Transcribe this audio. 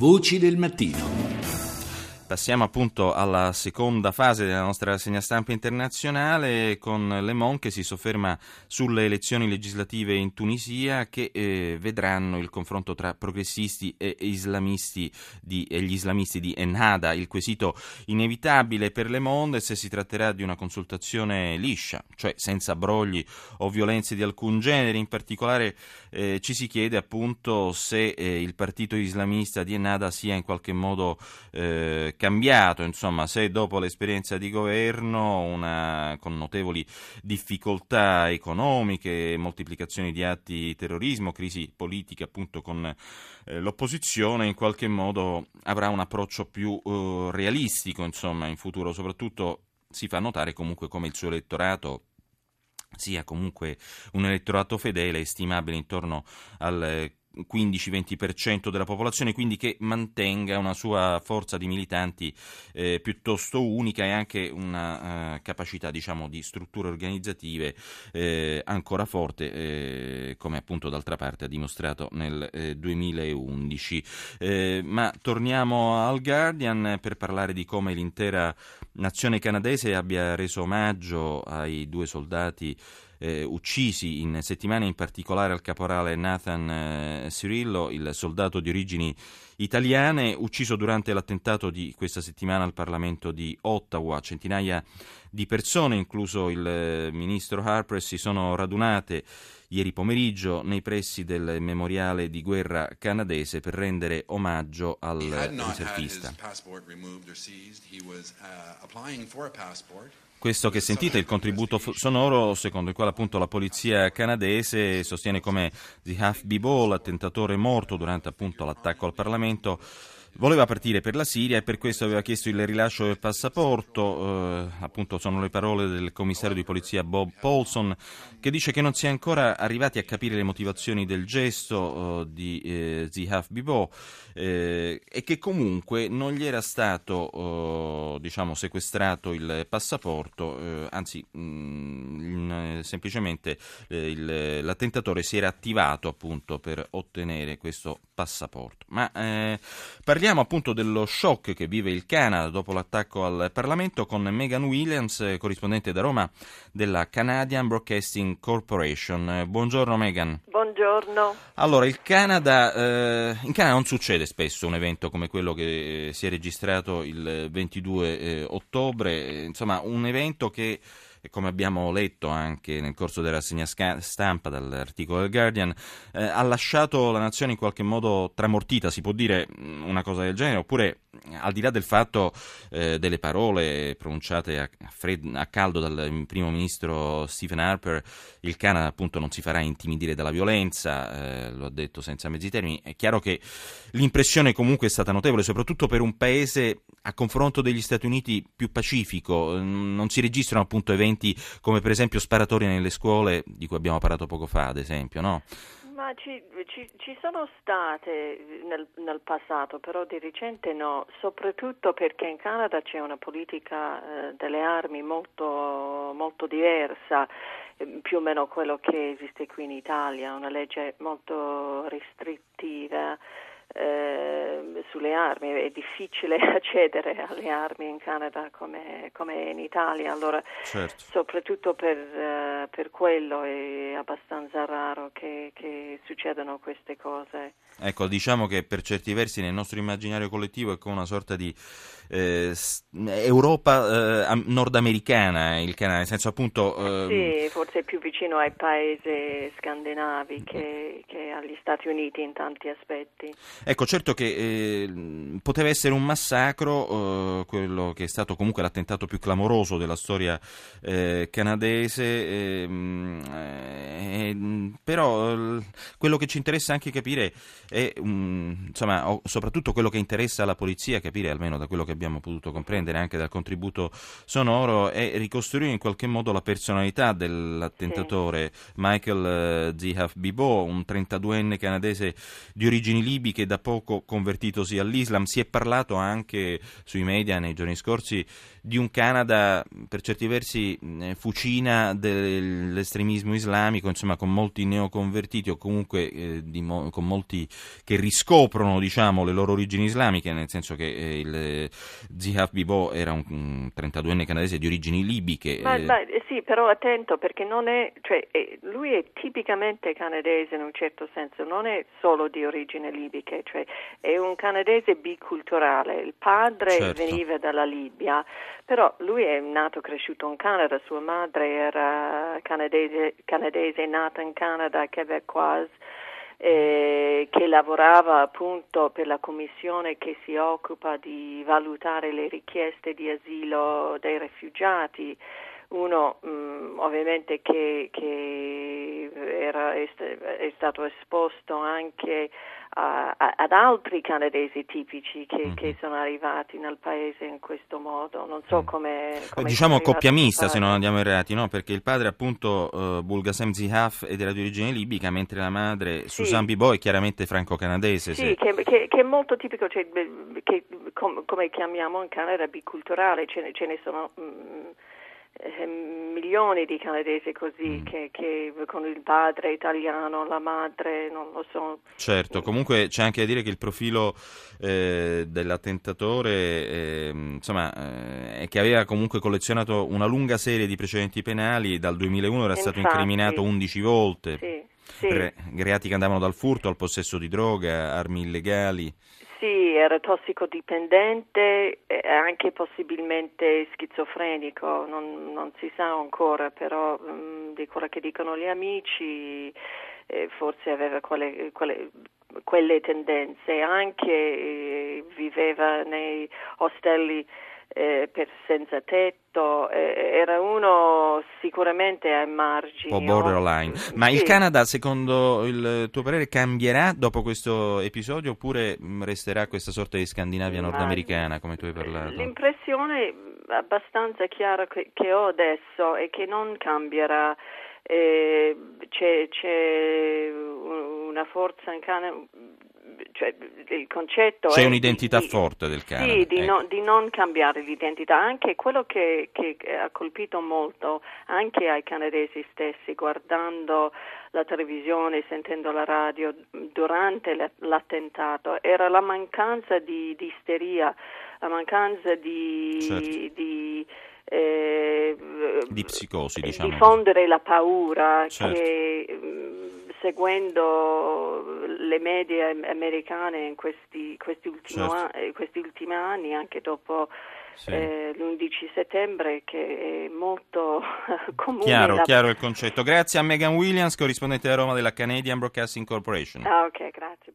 Voci del mattino. Passiamo appunto alla seconda fase della nostra rassegna stampa internazionale con Le Monde che si sofferma sulle elezioni legislative in Tunisia che eh, vedranno il confronto tra progressisti e, islamisti di, e gli islamisti di Ennahda. Il quesito inevitabile per Le Monde se si tratterà di una consultazione liscia, cioè senza brogli o violenze di alcun genere. In particolare eh, ci si chiede appunto se eh, il partito islamista di Ennahda sia in qualche modo eh, cambiato, insomma, se dopo l'esperienza di governo, una, con notevoli difficoltà economiche, moltiplicazione di atti terrorismo, crisi politica appunto con eh, l'opposizione, in qualche modo avrà un approccio più eh, realistico, insomma, in futuro, soprattutto si fa notare comunque come il suo elettorato sia comunque un elettorato fedele stimabile intorno al 15-20% della popolazione, quindi che mantenga una sua forza di militanti eh, piuttosto unica e anche una uh, capacità diciamo, di strutture organizzative eh, ancora forte, eh, come appunto d'altra parte ha dimostrato nel 2011. Eh, eh, ma torniamo al Guardian per parlare di come l'intera nazione canadese abbia reso omaggio ai due soldati eh, uccisi in settimana, in particolare al caporale Nathan eh, Cirillo, il soldato di origini italiane, ucciso durante l'attentato di questa settimana al Parlamento di Ottawa. Centinaia di persone, incluso il eh, ministro Harper, si sono radunate ieri pomeriggio nei pressi del memoriale di guerra canadese per rendere omaggio al riservista. Questo che sentite il contributo sonoro secondo il quale appunto la polizia canadese sostiene come Zihaf Bibo, l'attentatore morto durante appunto l'attacco al Parlamento, Voleva partire per la Siria e per questo aveva chiesto il rilascio del passaporto, eh, appunto sono le parole del commissario di polizia Bob Paulson che dice che non si è ancora arrivati a capire le motivazioni del gesto eh, di eh, Zihaf Bibo eh, e che comunque non gli era stato eh, diciamo, sequestrato il passaporto, eh, anzi mh, mm, semplicemente il, l'attentatore si era attivato appunto per ottenere questo passaporto. Ma Parliamo appunto dello shock che vive il Canada dopo l'attacco al Parlamento con Megan Williams, corrispondente da Roma della Canadian Broadcasting Corporation. Buongiorno Megan. Buongiorno. Allora, il Canada, eh, in Canada non succede spesso un evento come quello che si è registrato il 22 eh, ottobre, insomma un evento che e come abbiamo letto anche nel corso della rassegna stampa dall'articolo del Guardian, eh, ha lasciato la nazione in qualche modo tramortita, si può dire mm, una cosa del genere, oppure al di là del fatto eh, delle parole pronunciate a, fred- a, caldo dal primo ministro Stephen Harper, il Canada appunto non si farà intimidire dalla violenza, eh, lo ha detto senza mezzi termini, è chiaro che l'impressione comunque è stata notevole, soprattutto per un paese a confronto degli Stati Uniti più pacifico, non si registrano appunto eventi come per esempio sparatorie nelle scuole, di cui abbiamo parlato poco fa ad esempio, no? Ma ci, ci, ci sono state nel, nel, passato, però di recente no, soprattutto perché in Canada c'è una politica eh, delle armi molto, molto diversa, eh, più o meno quello che esiste qui in Italia, una legge molto restrittiva eh, sulle armi, è difficile accedere alle armi in Canada come, come in Italia, allora certo. soprattutto per, uh, per, quello è abbastanza raro che, che succedano queste cose. Ecco, diciamo che per certi versi nel nostro immaginario collettivo è come una sorta di eh, Europa eh, nordamericana, il Canada, nel senso appunto... Eh... Sì, forse più vicino ai paesi scandinavi che, che, agli Stati Uniti in tanti aspetti. Ecco, certo che eh, poteva essere un massacro, eh, quello che è stato comunque l'attentato più clamoroso della storia eh, canadese, ehm, però quello che ci interessa anche capire è, um, insomma, soprattutto quello che interessa alla polizia, capire almeno da quello che abbiamo potuto comprendere anche dal contributo sonoro, è ricostruire in qualche modo la personalità dell'attentatore sì. Michael eh, Zihaf Bibo, un 32enne canadese di origini libiche da poco convertitosi all'Islam. Si è parlato anche sui media nei giorni scorsi di un Canada per certi versi eh, fucina dell'estremismo islamico, insomma con molti neoconvertiti o comunque eh, mo- con molti che riscoprono diciamo, le loro origini islamiche, nel senso che eh, il Zihaf Bibo era un, un 32enne canadese di origini libiche. Ma, ma, sì, però attento perché non è, cioè, lui è tipicamente canadese in un certo senso, non è solo di origini libiche, cioè è un canadese biculturale. Il padre certo. veniva dalla Libia, però lui è nato e cresciuto in Canada, sua madre era canadese, canadese nata in Canada, québécoise. Eh, che lavorava appunto per la commissione che si occupa di valutare le richieste di asilo dei rifugiati. Uno mh, mm, ovviamente che, che era, è, è, stato esposto anche a, a, ad altri canadesi tipici che, mm-hmm. che, sono arrivati nel paese in questo modo. Non so mm. come. come diciamo coppia mista se non andiamo errati, no? Perché il padre, appunto, uh, Bulgasem Zihaf, è della di origine libica, mentre la madre, sì. Susan Bibo, è chiaramente franco-canadese. Sì, che, che, che, è molto tipico, cioè, che, com, come chiamiamo in Canada, biculturale, ce ne, ce ne sono. Mm, eh, milioni di canadesi così mm. che, che, con il padre italiano, la madre, non lo so. Certo, comunque c'è anche da dire che il profilo eh, dell'attentatore eh, insomma, eh, è che aveva comunque collezionato una lunga serie di precedenti penali, dal 2001 era Infatti, stato incriminato 11 volte. Sì, sì. Per reati che andavano dal furto al possesso di droga, armi illegali. Sì, era tossicodipendente e anche possibilmente schizofrenico, non, non si sa ancora, però mh, mm, di quello che dicono gli amici eh, forse aveva quelle, quelle, quelle tendenze, anche eh, viveva nei ostelli eh, per senza tetto, eh, era uno sicuramente ai margini. Un po' borderline. Ma sì. il Canada, secondo il tuo parere, cambierà dopo questo episodio oppure mm, resterà questa sorta di Scandinavia nordamericana come tu hai parlato? L'impressione abbastanza chiara che, che ho adesso è che non cambierà. Eh, c'è, c'è, una forza in Canada cioè, il concetto C'è un'identità di, forte del Canada. Sì, di, ecco. no, di, non cambiare l'identità. Anche quello che, che, ha colpito molto anche ai canadesi stessi, guardando la televisione, sentendo la radio durante l'attentato, era la mancanza di, di isteria, la mancanza di, certo. Di eh, di psicosi, diciamo. diffondere la paura certo. che seguendo le medie americane in questi, questi, ultimi, certo. anni, questi ultimi anni, anche dopo sì. eh, l'11 settembre, che è molto comune. Chiaro, la... chiaro il concetto. Grazie a Megan Williams, corrispondente a Roma della Canadian Broadcasting Corporation. Ah, ok, grazie.